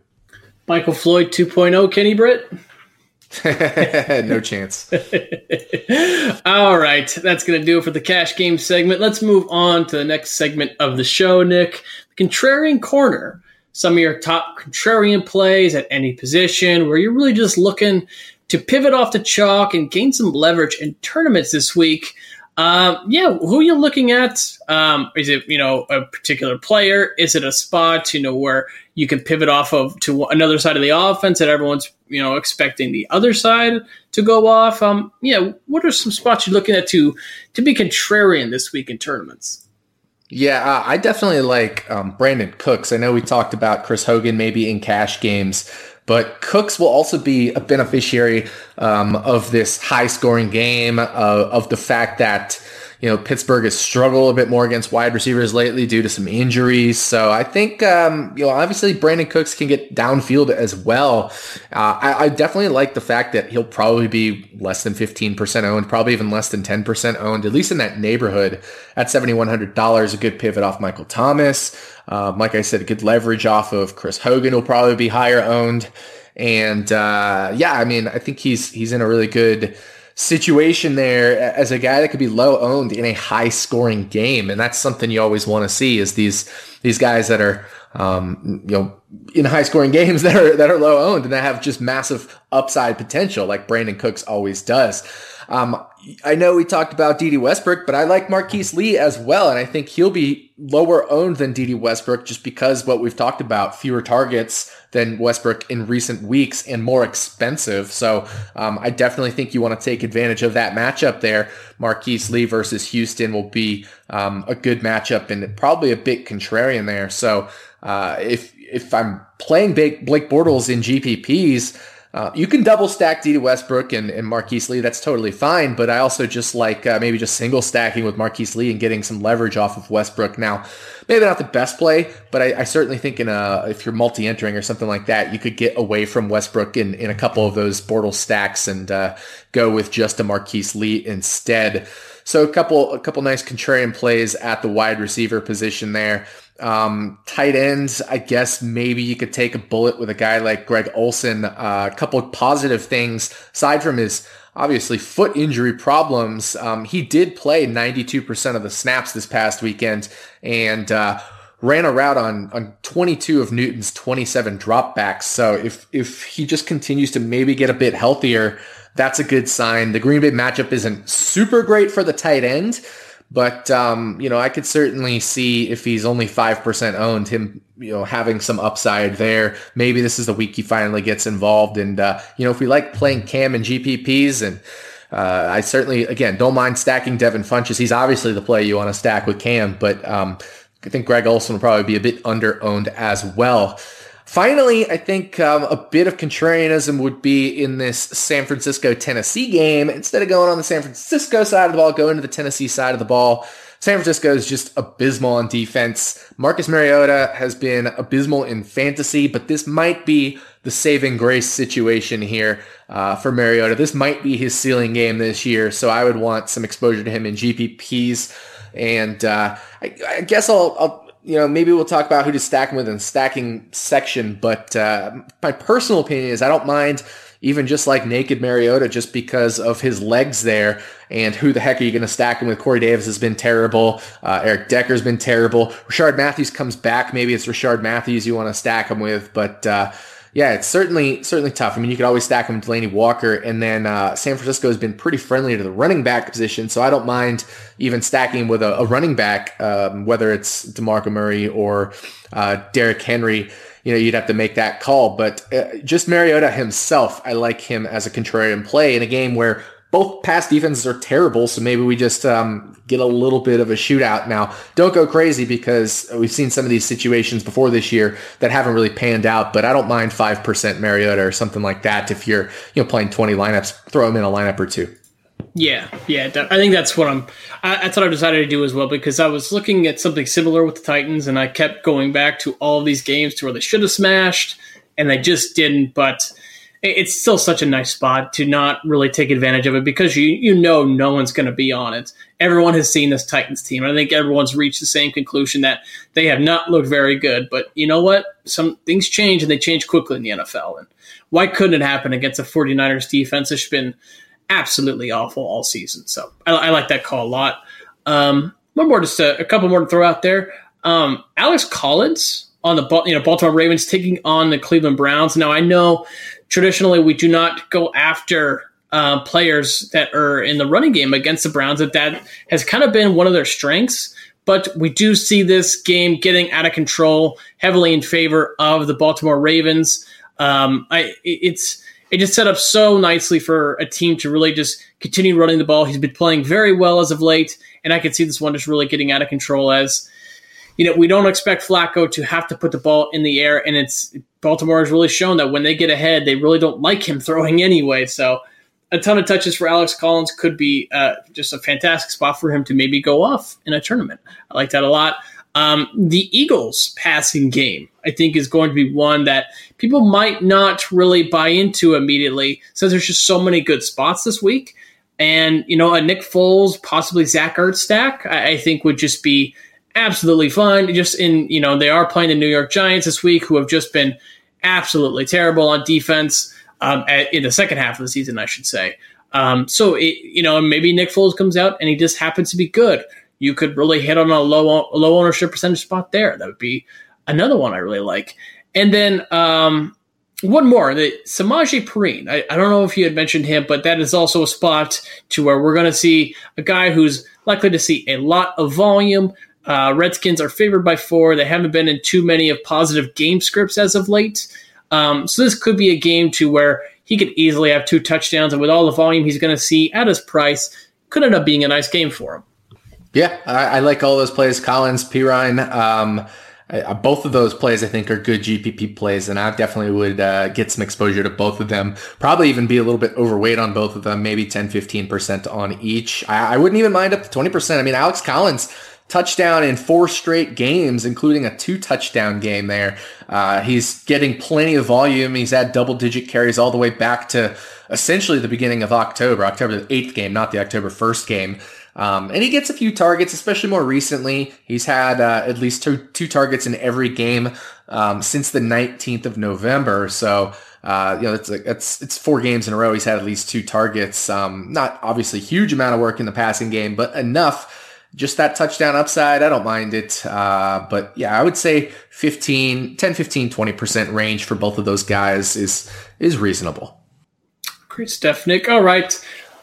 Michael Floyd 2.0, Kenny Britt? *laughs* no chance. *laughs* All right, that's going to do it for the cash game segment. Let's move on to the next segment of the show, Nick. The contrarian corner. Some of your top contrarian plays at any position where you're really just looking to pivot off the chalk and gain some leverage in tournaments this week. Um, yeah, who are you looking at? Um, is it you know a particular player? Is it a spot you know where you can pivot off of to another side of the offense that everyone's you know expecting the other side to go off? Um, yeah, what are some spots you're looking at to to be contrarian this week in tournaments? Yeah, uh, I definitely like um, Brandin Cooks. I know we talked about Chris Hogan maybe in cash games, but Cooks will also be a beneficiary um, of this high scoring game, uh, of the fact that you know, Pittsburgh has struggled a bit more against wide receivers lately due to some injuries. So I think, um, you know, obviously Brandin Cooks can get downfield as well. Uh, I, I, definitely like the fact that he'll probably be less than 15% owned, probably even less than 10% owned, at least in that neighborhood at $7,100. A good pivot off Michael Thomas. Um, like I said, a good leverage off of Chris Hogan will probably be higher owned. And uh, yeah, I mean, I think he's he's in a really good situation there as a guy that could be low owned in a high scoring game. And that's something you always want to see is these, these guys that are, um, you know, in high scoring *laughs* games that are, that are low owned and that have just massive upside potential like Brandin Cooks always does. Um, I know we talked about Dede Westbrook, but I like Marquise Lee as well. And I think he'll be lower owned than Dede Westbrook just because what we've talked about, fewer targets than Westbrook in recent weeks and more expensive. So um, I definitely think you want to take advantage of that matchup there. Marquise Lee versus Houston will be um, a good matchup and probably a bit contrarian there. So uh, if if I'm playing Blake Bortles in GPPs, uh, you can double stack Dede Westbrook and, and Marquise Lee. That's totally fine. But I also just like uh, maybe just single stacking with Marquise Lee and getting some leverage off of Westbrook. Now, maybe not the best play, but I, I certainly think in a if you're multi entering or something like that, you could get away from Westbrook in, in a couple of those Bortles stacks and uh, go with just a Marquise Lee instead. So a couple a couple nice contrarian plays at the wide receiver position there. Um, tight ends, I guess maybe you could take a bullet with a guy like Greg Olsen. Uh, a couple of positive things aside from his obviously foot injury problems. Um, he did play 92% of the snaps this past weekend and uh, ran a route on on 22 of Newton's 27 dropbacks. So if if he just continues to maybe get a bit healthier, that's a good sign. The Green Bay matchup isn't super great for the tight end. But um, you know, I could certainly see if he's only five percent owned, him you know having some upside there. Maybe this is the week he finally gets involved, and uh, you know, if we like playing Cam and GPPs, and uh, I certainly again don't mind stacking Devin Funchess. He's obviously the play you want to stack with Cam, but um, I think Greg Olsen will probably be a bit under owned as well. Finally, I think um, a bit of contrarianism would be in this San Francisco Tennessee game. Instead of going on the San Francisco side of the ball, going to the Tennessee side of the ball. San Francisco is just abysmal on defense. Marcus Mariota has been abysmal in fantasy, but this might be the saving grace situation here uh, for Mariota. This might be his ceiling game this year, so I would want some exposure to him in GPPs. And uh, I, I, guess I'll, I'll you know, maybe we'll talk about who to stack him with in stacking section. But uh, my personal opinion is I don't mind even just like naked Mariota just because of his legs there. And who the heck are you going to stack him with? Corey Davis has been terrible. Uh, Eric Decker's been terrible. Rishard Matthews comes back. Maybe it's Rishard Matthews you want to stack him with. But uh, Yeah, it's certainly certainly tough. I mean, you could always stack him with Delanie Walker, and then uh, San Francisco has been pretty friendly to the running back position, so I don't mind even stacking with a, a running back, um, whether it's Demarco Murray or uh, Derrick Henry. You know, you'd have to make that call, but uh, just Mariota himself, I like him as a contrarian play in a game where both pass defenses are terrible, so maybe we just um, get a little bit of a shootout. Now, don't go crazy because we've seen some of these situations before this year that haven't really panned out. But I don't mind five percent Mariota or something like that if you're you know playing twenty lineups, throw them in a lineup or two. Yeah, yeah, I think that's what I'm. I, that's what I decided to do as well because I was looking at something similar with the Titans, and I kept going back to all of these games to where they should have smashed, and they just didn't. But it's still such a nice spot to not really take advantage of it because you you know no one's going to be on it. Everyone has seen this Titans team. I think everyone's reached the same conclusion that they have not looked very good. But you know what? Some things change and they change quickly in the NFL. And why couldn't it happen against a 49ers defense that's been absolutely awful all season? So I, I like that call a lot. Um, one more, just a, a, couple more to throw out there. Um, Alex Collins on the you know Baltimore Ravens taking on the Cleveland Browns. Now I know traditionally we do not go after uh, players that are in the running game against the Browns. That that has kind of been one of their strengths. But we do see this game getting out of control, heavily in favor of the Baltimore Ravens. Um, I, it's it just set up so nicely for a team to really just continue running the ball. He's been playing very well as of late, and I could see this one just really getting out of control as you know, we don't expect Flacco to have to put the ball in the air, and it's Baltimore has really shown that when they get ahead, they really don't like him *laughs* throwing anyway. So, a ton of touches for Alex Collins could be uh, just a fantastic spot for him to maybe go off in a tournament. I like that a lot. Um, the Eagles passing game, I think, is going to be one that people might not really buy into immediately, since there's just so many good spots this week. And you know, a Nick Foles, possibly Zach Ertz stack, I, I think would just be absolutely fine. Just in, you know, they are playing the New York Giants this week, who have just been absolutely terrible on defense um, at, in the second half of the season, I should say. Um, so, it, you know, maybe Nick Foles comes out and he just happens to be good. You could really hit on a low low ownership percentage spot there. That would be another one I really like. And then um, one more, the Samaje Perine. I, I, don't know if you had mentioned him, but that is also a spot to where we're going to see a guy who's likely to see a lot of volume, uh, Redskins are favored by four. They haven't been in too many of positive game scripts as of late. Um, so this could be a game to where he could easily have two touchdowns, and with all the volume he's going to see at his price, could end up being a nice game for him. Yeah, I, I like all those plays. Collins, Perine, um, I, both of those plays I think are good GPP plays, and I definitely would uh, get some exposure to both of them. Probably even be a little bit overweight on both of them, maybe 10, 15% on each. I, I wouldn't even mind up to 20%. I mean, Alex Collins touchdown in four straight games, including a two touchdown game there. Uh, he's getting plenty of volume. He's had double digit carries all the way back to essentially the beginning of October, October the 8th game, not the October 1st game. Um, and he gets a few targets, especially more recently. He's had uh, at least two, two targets in every game um, since the 19th of November. So, uh, you know, it's, it's it's four games in a row. He's had at least two targets. Um, not obviously huge amount of work in the passing game, but enough just that touchdown upside, I don't mind it. Uh, but yeah, I would say 15, 10, 15, 20% range for both of those guys is, is reasonable. Great stuff, Nick. All right.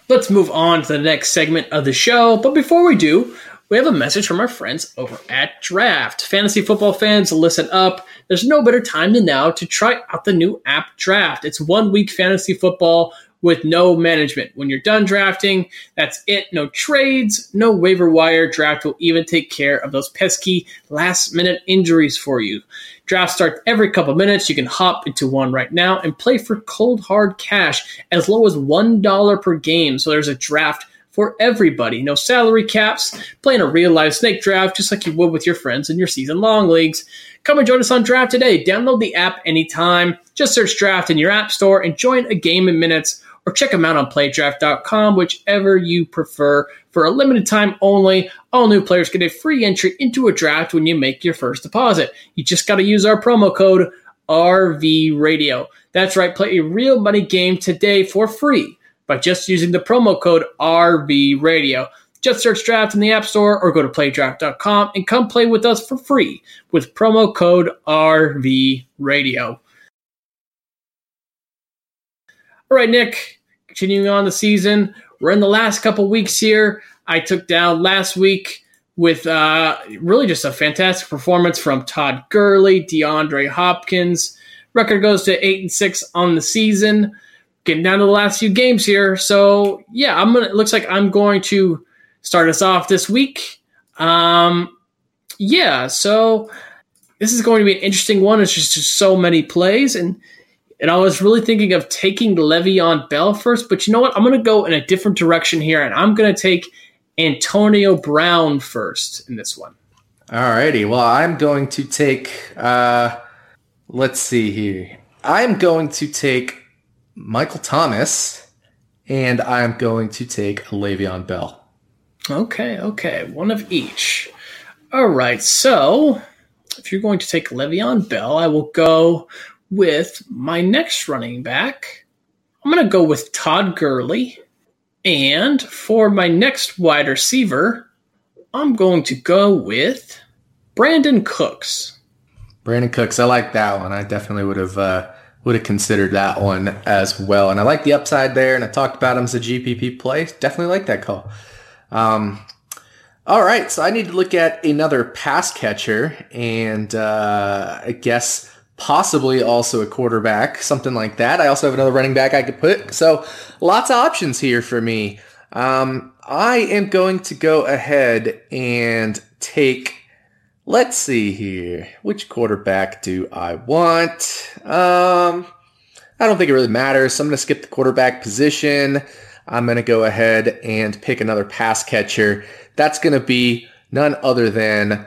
Let's move on to the next segment of the show. But before we do, we have a message from our friends over at Draft. Fantasy football fans, listen up. There's no better time than now to try out the new app Draft. It's one week fantasy football with no management. When you're done drafting, that's it. No trades, no waiver wire. Draft will even take care of those pesky last minute injuries for you. Draft starts every couple minutes. You can hop into one right now and play for cold hard cash as low as $1 per game. So there's a draft for everybody. No salary caps, playing a real life snake draft just like you would with your friends in your season long leagues. Come and join us on Draft today. Download the app anytime. Just search Draft in your app store and join a game in minutes or check them out on playdraft.com, whichever you prefer. For a limited time only, all new players get a free entry into a draft when you make your first deposit. You just got to use our promo code RV Radio. That's right, play a real money game today for free by just using the promo code RV Radio. Just search draft in the App Store or go to playdraft.com and come play with us for free with promo code RV Radio. All right, Nick, continuing on the season. We're in the last couple weeks here. I took down last week with uh, really just a fantastic performance from Todd Gurley, DeAndre Hopkins. Record goes to eight and six on the season. Getting down to the last few games here. So yeah, I'm gonna. It looks like I'm going to start us off this week. Um, yeah, so this is going to be an interesting one. It's just, just so many plays, and and I was really thinking of taking Le'Veon Bell first, but you know what? I'm going to go in a different direction here, and I'm going to take Antonio Brown first in this one. All righty. Well, I'm going to take. Uh, let's see here. I'm going to take Michael Thomas, and I'm going to take Le'Veon Bell. Okay, okay, one of each. All right, so if you're going to take Le'Veon Bell, I will go with my next running back. I'm going to go with Todd Gurley. And for my next wide receiver, I'm going to go with Brandin Cooks. Brandin Cooks, I like that one. I definitely would have uh, would have considered that one as well. And I like the upside there. And I talked about him as a GPP play. Definitely like that call. Um, all right, so I need to look at another pass catcher, and uh, I guess possibly also a quarterback, something like that. I also have another running back I could put. So lots of options here for me. Um, I am going to go ahead and take. Let's see here. Which quarterback do I want? Um, I don't think it really matters. So I'm going to skip the quarterback position. I'm going to go ahead and pick another pass catcher. That's going to be none other than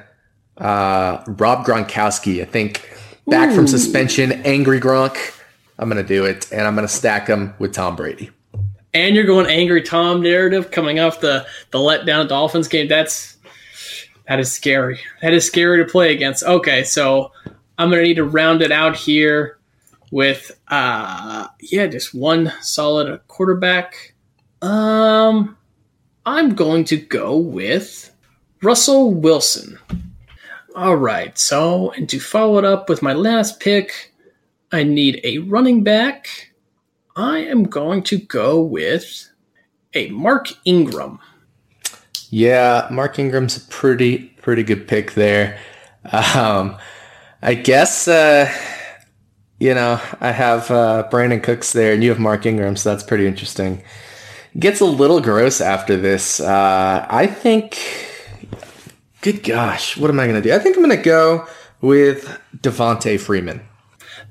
uh, Rob Gronkowski. I think back Ooh. from suspension, angry Gronk. I'm going to do it, and I'm going to stack him with Tom Brady. And you're going angry Tom narrative coming off the the letdown Dolphins game. That's that is scary. That is scary to play against. Okay, so I'm going to need to round it out here with uh yeah, just one solid quarterback. Um I'm going to go with Russell Wilson. All right, so, and to follow it up with my last pick, I need a running back. I am going to go with a Mark Ingram. Yeah, Mark Ingram's a pretty, pretty good pick there. Um, I guess, uh, you know, I have uh, Brandin Cooks there and you have Mark Ingram, so that's pretty interesting. Gets a little gross after this. Uh, I think Good gosh, what am I going to do? I think I'm going to go with Devonta Freeman.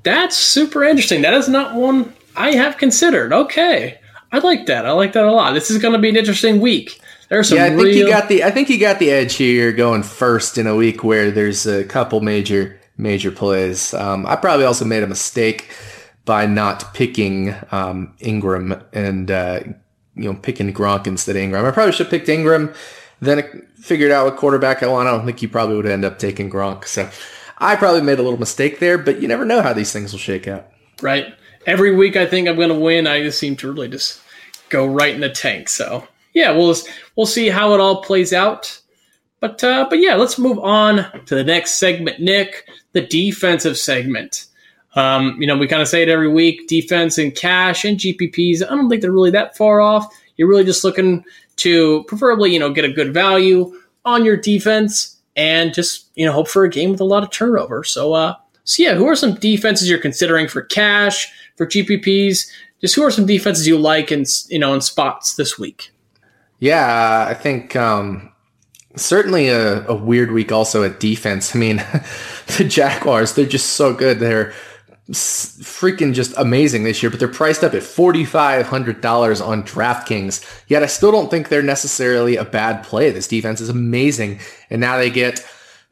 That's super interesting. That is not one I have considered. Okay, I like that. I like that a lot. This is going to be an interesting week. There's some. Yeah, I think real... you got the. I think you got the edge here, going first in a week where there's a couple major major plays. Um, I probably also made a mistake by not picking um, Ingram and uh, you know picking Gronk instead of Ingram. I probably should have picked Ingram then figured out what quarterback I want. I don't think you probably would end up taking Gronk. So I probably made a little mistake there, but you never know how these things will shake out. Right. Every week I think I'm going to win. I just seem to really just go right in the tank. So yeah, we'll we'll see how it all plays out. But uh, but yeah, let's move on to the next segment, Nick, the defensive segment. Um, you know, we kind of say it every week: defense and cash and GPPs. I don't think they're really that far off. You're really just looking to preferably, you know, get a good value on your defense and just, you know, hope for a game with a lot of turnover. So, uh, so yeah, who are some defenses you're considering for cash, for GPPs? Just who are some defenses you like in, you know, in spots this week? Yeah, I think, um, certainly a, a weird week also at defense. I mean, *laughs* the Jaguars, they're just so good. They're, freaking just amazing this year, but they're priced up at $4,500 on DraftKings. Yet I still don't think they're necessarily a bad play. This defense is amazing. And now they get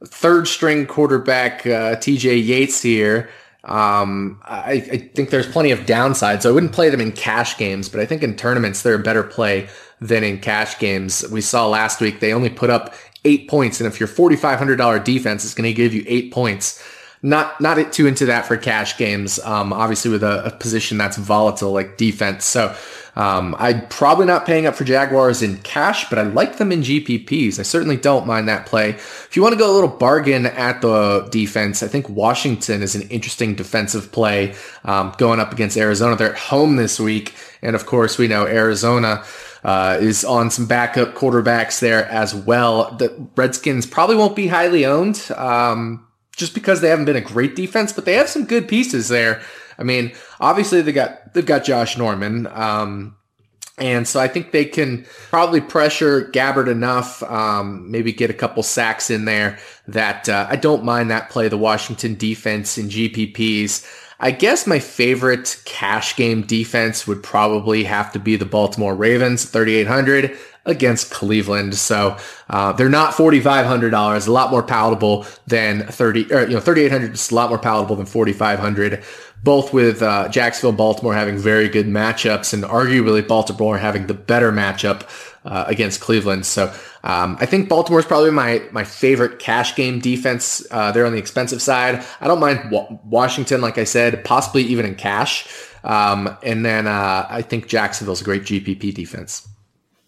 third string quarterback uh, TJ Yates here. Um, I, I, think there's plenty of downside, so I wouldn't play them in cash games, but I think in tournaments they're a better play than in cash games. We saw last week they only put up eight points, and if your $4,500 defense is going to give you eight points, not not too into that for cash games. Um, obviously, with a, a, position that's volatile like defense. So um, I'm probably not paying up for Jaguars in cash, but I like them in GPPs. I certainly don't mind that play. If you want to go a little bargain at the defense, I think Washington is an interesting defensive play um, going up against Arizona. They're at home this week, and of course, we know Arizona. Uh, is on some backup quarterbacks there as well. The Redskins probably won't be highly owned. Um, just because they haven't been a great defense, but they have some good pieces there. I mean, obviously they got they've got Josh Norman. Um, and so I think they can probably pressure Gabbert enough, um, maybe get a couple sacks in there that uh, I don't mind that play. The Washington defense in GPPs. I guess my favorite cash game defense would probably have to be the Baltimore Ravens, 3,800 against Cleveland. So uh, they're not forty five hundred dollars. A lot more palatable than thirty. Or, you know, thirty eight hundred is a lot more palatable than forty five hundred. Both with uh, Jacksonville, Baltimore having very good matchups, and arguably Baltimore having the better matchup uh, against Cleveland. So um, I think Baltimore is probably my my favorite cash game defense. Uh, they're on the expensive side. I don't mind Washington, like I said, possibly even in cash. Um, and then uh, I think Jacksonville's a great GPP defense.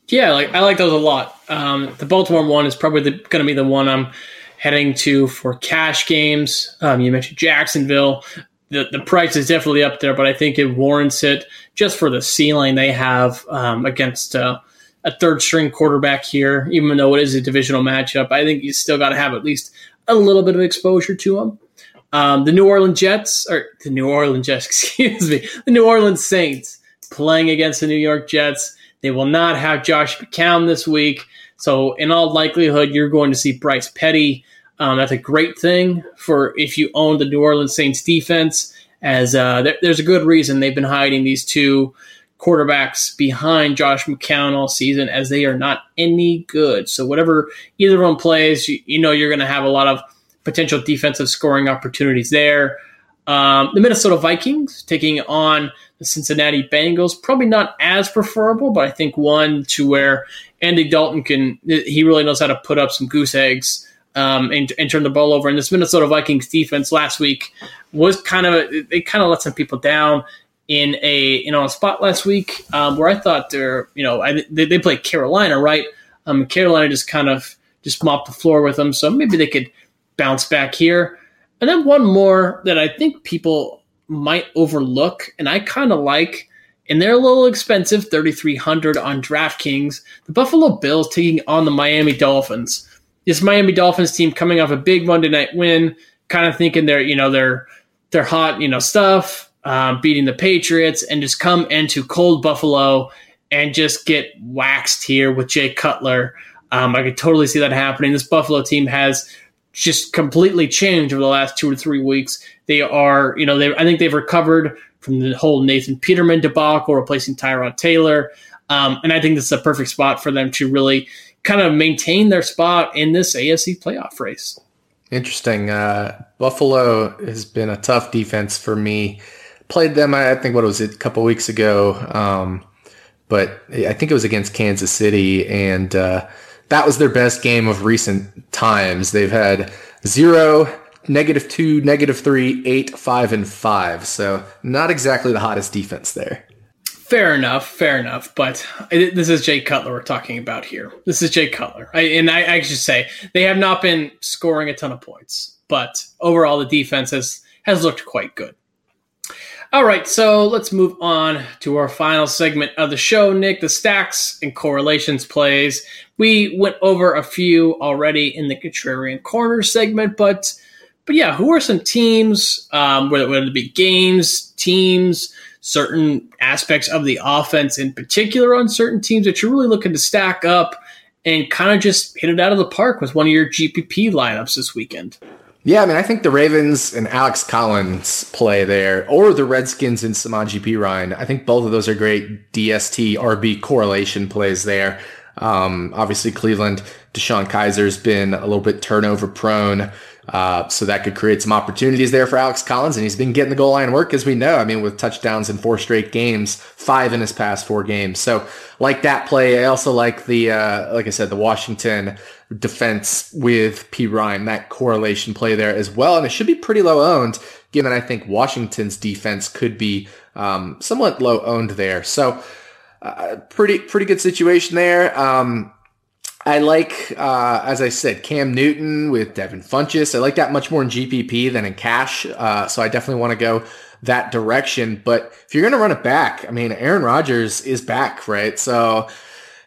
Yeah, like I like those a lot. Um, the Baltimore one is probably going to be the one I'm heading to for cash games. Um, you mentioned Jacksonville. The, the price is definitely up there, but I think it warrants it just for the ceiling they have um, against uh, a third string quarterback here. Even though it is a divisional matchup, I think you still got to have at least a little bit of exposure to them. Um, the New Orleans Jets, or the New Orleans Jets, *laughs* excuse me, the New Orleans Saints playing against the New York Jets. They will not have Josh McCown this week. So, in all likelihood, you're going to see Bryce Petty. Um, that's a great thing for if you own the New Orleans Saints defense, as uh, there, there's a good reason they've been hiding these two quarterbacks behind Josh McCown all season, as they are not any good. So, whatever either them plays, you, you know you're going to have a lot of potential defensive scoring opportunities there. Um, the Minnesota Vikings taking on the Cincinnati Bengals. Probably not as preferable, but I think one to where Andy Dalton can, he really knows how to put up some goose eggs um, and, and turn the ball over. And this Minnesota Vikings defense last week was kind of, it kind of let some people down in a, you know, a spot last week um, where I thought they're, you know, I, they, they played Carolina, right? Um, Carolina just kind of just mopped the floor with them. So maybe they could bounce back here. And then one more that I think people might overlook, and I kind of like, and they're a little expensive, 3300 on DraftKings. The Buffalo Bills taking on the Miami Dolphins. This Miami Dolphins team coming off a big Monday night win, kind of thinking they're, you know, they're they're hot, you know, stuff, um, beating the Patriots, and just come into cold Buffalo and just get waxed here with Jay Cutler. Um, I could totally see that happening. This Buffalo team has just completely changed over the last two or three weeks. They are, you know, they I think they've recovered from the whole Nathan Peterman debacle, replacing Tyrod Taylor, um, and I think this is a perfect spot for them to really kind of maintain their spot in this AFC playoff race. Interesting. Uh, Buffalo has been a tough defense for me. Played them, I think, what was it, a couple weeks ago. Um, but I think it was against Kansas City, and uh, that was their best game of recent times. They've had zero, negative two, negative three, eight, five, and five. So not exactly the hottest defense there. Fair enough, fair enough. But this is Jay Cutler we're talking about here. This is Jay Cutler, I, and I, I should say they have not been scoring a ton of points, but overall the defense has has looked quite good. All right, so let's move on to our final segment of the show, Nick, the stacks and correlations plays. We went over a few already in the contrarian corner segment, but but yeah, who are some teams, um, whether, whether it be games, teams, certain aspects of the offense in particular on certain teams that you're really looking to stack up and kind of just hit it out of the park with one of your GPP lineups this weekend? Yeah, I mean, I think the Ravens and Alex Collins play there, or the Redskins and Samaje Perine. I think both of those are great DST RB correlation plays there. Um, obviously, Cleveland, DeShone Kizer's been a little bit turnover prone. Uh, so that could create some opportunities there for Alex Collins, and he's been getting the goal line work as we know. I mean, with touchdowns in four straight games, five in his past four games. So like that play. I also like the, uh, like I said, the Washington defense with Perine, that correlation play there as well. And it should be pretty low owned, given I think Washington's defense could be um, somewhat low owned there. So, uh, pretty pretty good situation there. Um, I like, uh, as I said, Cam Newton with Devin Funchess. I like that much more in GPP than in cash. Uh, so I definitely want to go that direction. But if you're going to run it back, I mean, Aaron Rodgers is back, right? So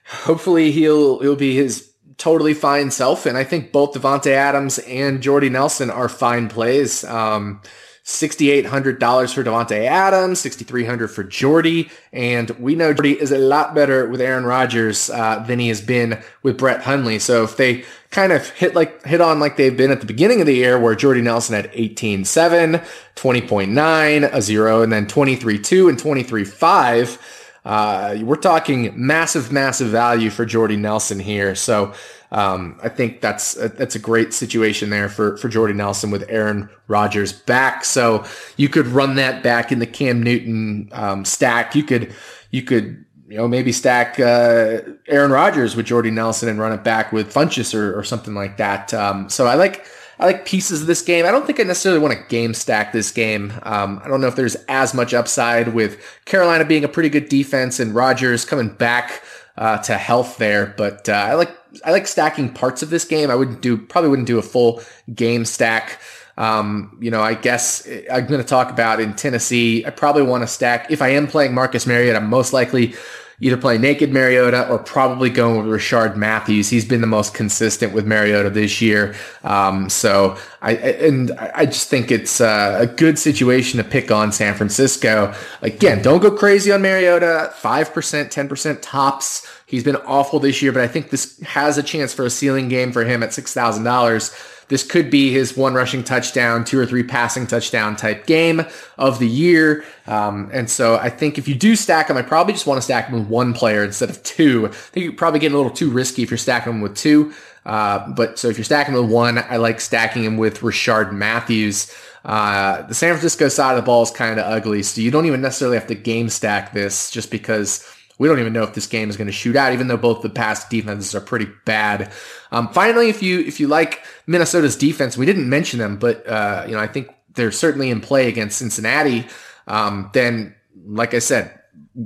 hopefully he'll he'll be his totally fine self. And I think both Davante Adams and Jordy Nelson are fine plays. Um, $6,800 for Davante Adams, $6,300 for Jordy. And we know Jordy is a lot better with Aaron Rodgers uh, than he has been with Brett Hundley. So if they kind of hit like hit on like they've been at the beginning of the year where Jordy Nelson had 18-7, 20.9, a zero, and then 23-2 and 23-5, uh, we're talking massive, massive value for Jordy Nelson here. So um, I think that's a, that's a great situation there for for Jordy Nelson with Aaron Rodgers back. So you could run that back in the Cam Newton um, stack. You could you could you know maybe stack uh, Aaron Rodgers with Jordy Nelson and run it back with Funchess or, or something like that. Um, so I like. I like pieces of this game. I don't think I necessarily want to game stack this game. Um, I don't know if there's as much upside with Carolina being a pretty good defense and Rodgers coming back uh, to health there. But uh, I like I like stacking parts of this game. I wouldn't do probably wouldn't do a full game stack. Um, you know, I guess I'm going to talk about in Tennessee. I probably want to stack if I am playing Marcus Mariota. I'm most likely either play naked Mariota or probably going with Rishard Matthews. He's been the most consistent with Mariota this year. Um, so I and I just think it's uh, a good situation to pick on San Francisco. Again, don't go crazy on Mariota. Five percent, ten percent tops. He's been awful this year, but I think this has a chance for a ceiling game for him at six thousand dollars this could be his one rushing touchdown, two or three passing touchdown type game of the year. Um, and so I think if you do stack him, I probably just want to stack him with one player instead of two. I think you're probably getting a little too risky if you're stacking him with two. Uh, but so if you're stacking with one, I like stacking him with Rishard Matthews. Uh, the San Francisco side of the ball is kind of ugly, so you don't even necessarily have to game stack this just because we don't even know if this game is going to shoot out, even though both the past defenses are pretty bad. Um, finally, if you if you like Minnesota's defense, we didn't mention them, but uh, you know I think they're certainly in play against Cincinnati. Um, then, like I said,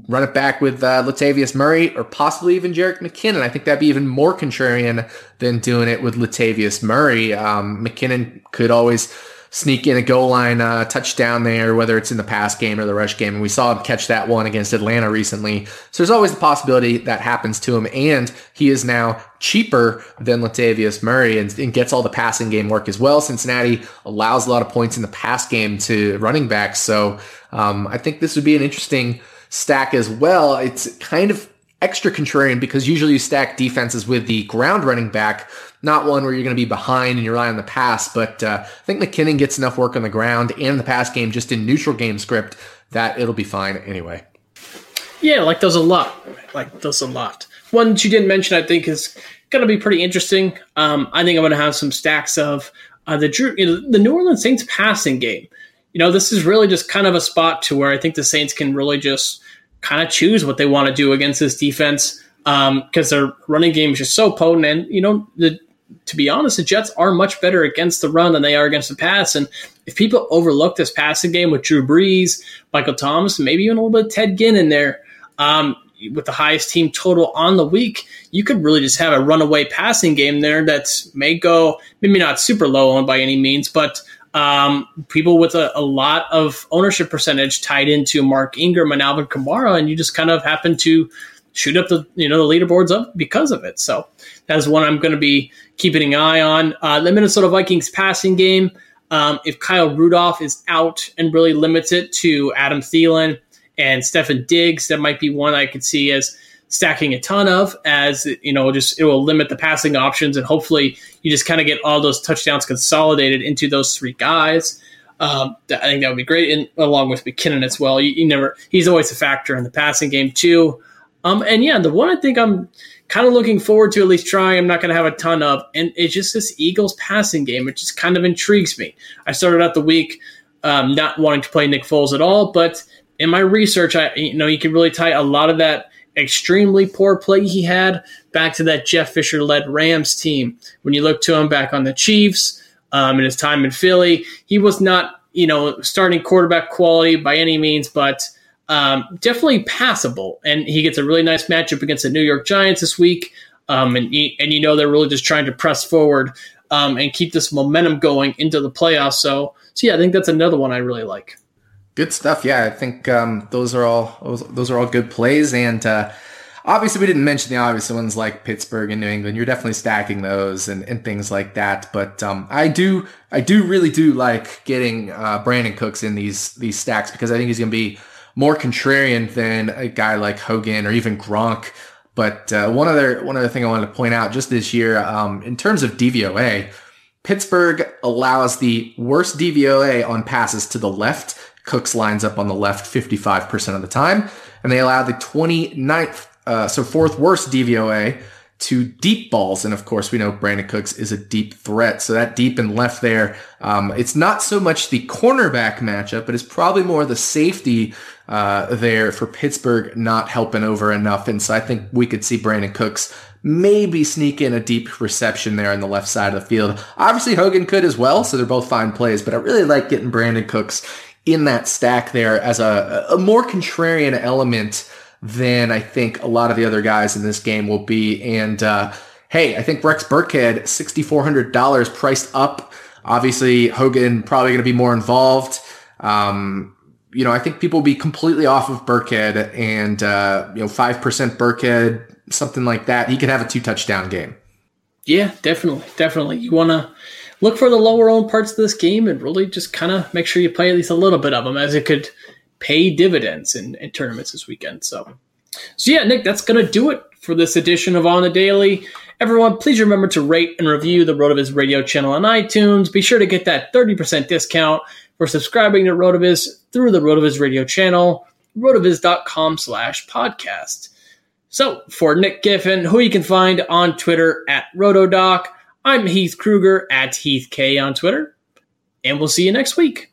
run it back with uh, Latavius Murray or possibly even Jerick McKinnon. I think that'd be even more contrarian than doing it with Latavius Murray. Um, McKinnon could always sneak in a goal line uh, touchdown there, whether it's in the pass game or the rush game. And we saw him catch that one against Atlanta recently. So there's always the possibility that happens to him. And he is now cheaper than Latavius Murray and, and gets all the passing game work as well. Cincinnati allows a lot of points in the pass game to running backs. So um, I think this would be an interesting stack as well. It's kind of extra contrarian because usually you stack defenses with the ground running back not one where you're going to be behind and you rely on the pass. But uh, I think McKinnon gets enough work on the ground and the pass game just in neutral game script that it'll be fine anyway. Yeah, like those a lot. Like those a lot. One that you didn't mention, I think, is going to be pretty interesting. Um, I think I'm going to have some stacks of uh, the Drew, you know, the New Orleans Saints passing game. You know, this is really just kind of a spot to where I think the Saints can really just kind of choose what they want to do against this defense because um, their running game is just so potent. And you know, the to be honest, the Jets are much better against the run than they are against the pass. And if people overlook this passing game with Drew Brees, Michael Thomas, maybe even a little bit of Ted Ginn in there, um, with the highest team total on the week, you could really just have a runaway passing game there that may go maybe not super low on by any means, but um, people with a, a, lot of ownership percentage tied into Mark Ingram and Alvin Kamara, and you just kind of happen to shoot up the you know the leaderboards up because of it. So that is one I'm going to be keeping an eye on. Uh, the Minnesota Vikings passing game. Um, if Kyle Rudolph is out and really limits it to Adam Thielen and Stefon Diggs, that might be one I could see as stacking a ton of, as you know, just it will limit the passing options and hopefully you just kind of get all those touchdowns consolidated into those three guys. Um, I think that would be great, and along with McKinnon as well. You, you never, he's always a factor in the passing game too. Um, and yeah, the one I think I'm kind of looking forward to at least trying, I'm not going to have a ton of, and it's just this Eagles passing game, which just kind of intrigues me. I started out the week um, not wanting to play Nick Foles at all, but in my research, I you know you can really tie a lot of that extremely poor play he had back to that Jeff Fisher led Rams team. When you look to him back on the Chiefs um, in his time in Philly, he was not, you know, starting quarterback quality by any means, but um, definitely passable. And he gets a really nice matchup against the New York Giants this week. Um, and, and you know they're really just trying to press forward um, and keep this momentum going into the playoffs. So, so yeah, I think that's another one I really like. Good stuff. Yeah, I think um, those are all those, are all good plays, and uh, obviously we didn't mention the obvious ones like Pittsburgh and New England. You're definitely stacking those and, and things like that. But um, I do I do really do like getting uh, Brandin Cooks in these these stacks because I think he's going to be more contrarian than a guy like Hogan or even Gronk. But uh, one other one other thing I wanted to point out just this year, um, in terms of DVOA, Pittsburgh allows the worst DVOA on passes to the left. Cooks lines up on the left 55% of the time, and they allow the 29th, uh, so fourth worst DVOA to deep balls. And of course, we know Brandin Cooks is a deep threat. So that deep and left there, um, it's not so much the cornerback matchup, but it's probably more the safety uh, there for Pittsburgh not helping over enough. And so I think we could see Brandin Cooks maybe sneak in a deep reception there on the left side of the field. Obviously, Hogan could as well. So they're both fine plays, but I really like getting Brandin Cooks in that stack there as a, a more contrarian element than I think a lot of the other guys in this game will be. And uh, hey, I think Rex Burkhead, $6,400 priced up. Obviously, Hogan probably going to be more involved. Um, you know, I think people will be completely off of Burkhead and, uh, you know, 5% Burkhead, something like that. He could have a two touchdown game. Yeah, definitely. Definitely. You want to look for the lower owned parts of this game and really just kind of make sure you play at least a little bit of them as it could pay dividends in, in tournaments this weekend. So, so yeah, Nick, that's going to do it for this edition of On the Daily. Everyone, please remember to rate and review the RotoViz radio channel on iTunes. Be sure to get that 30% discount for subscribing to RotoViz through the RotoViz radio channel, rotoviz.com slash podcast. So for Nick Giffen, who you can find on Twitter at RotoDoc, I'm Heath Kruger at HeathK on Twitter, and we'll see you next week.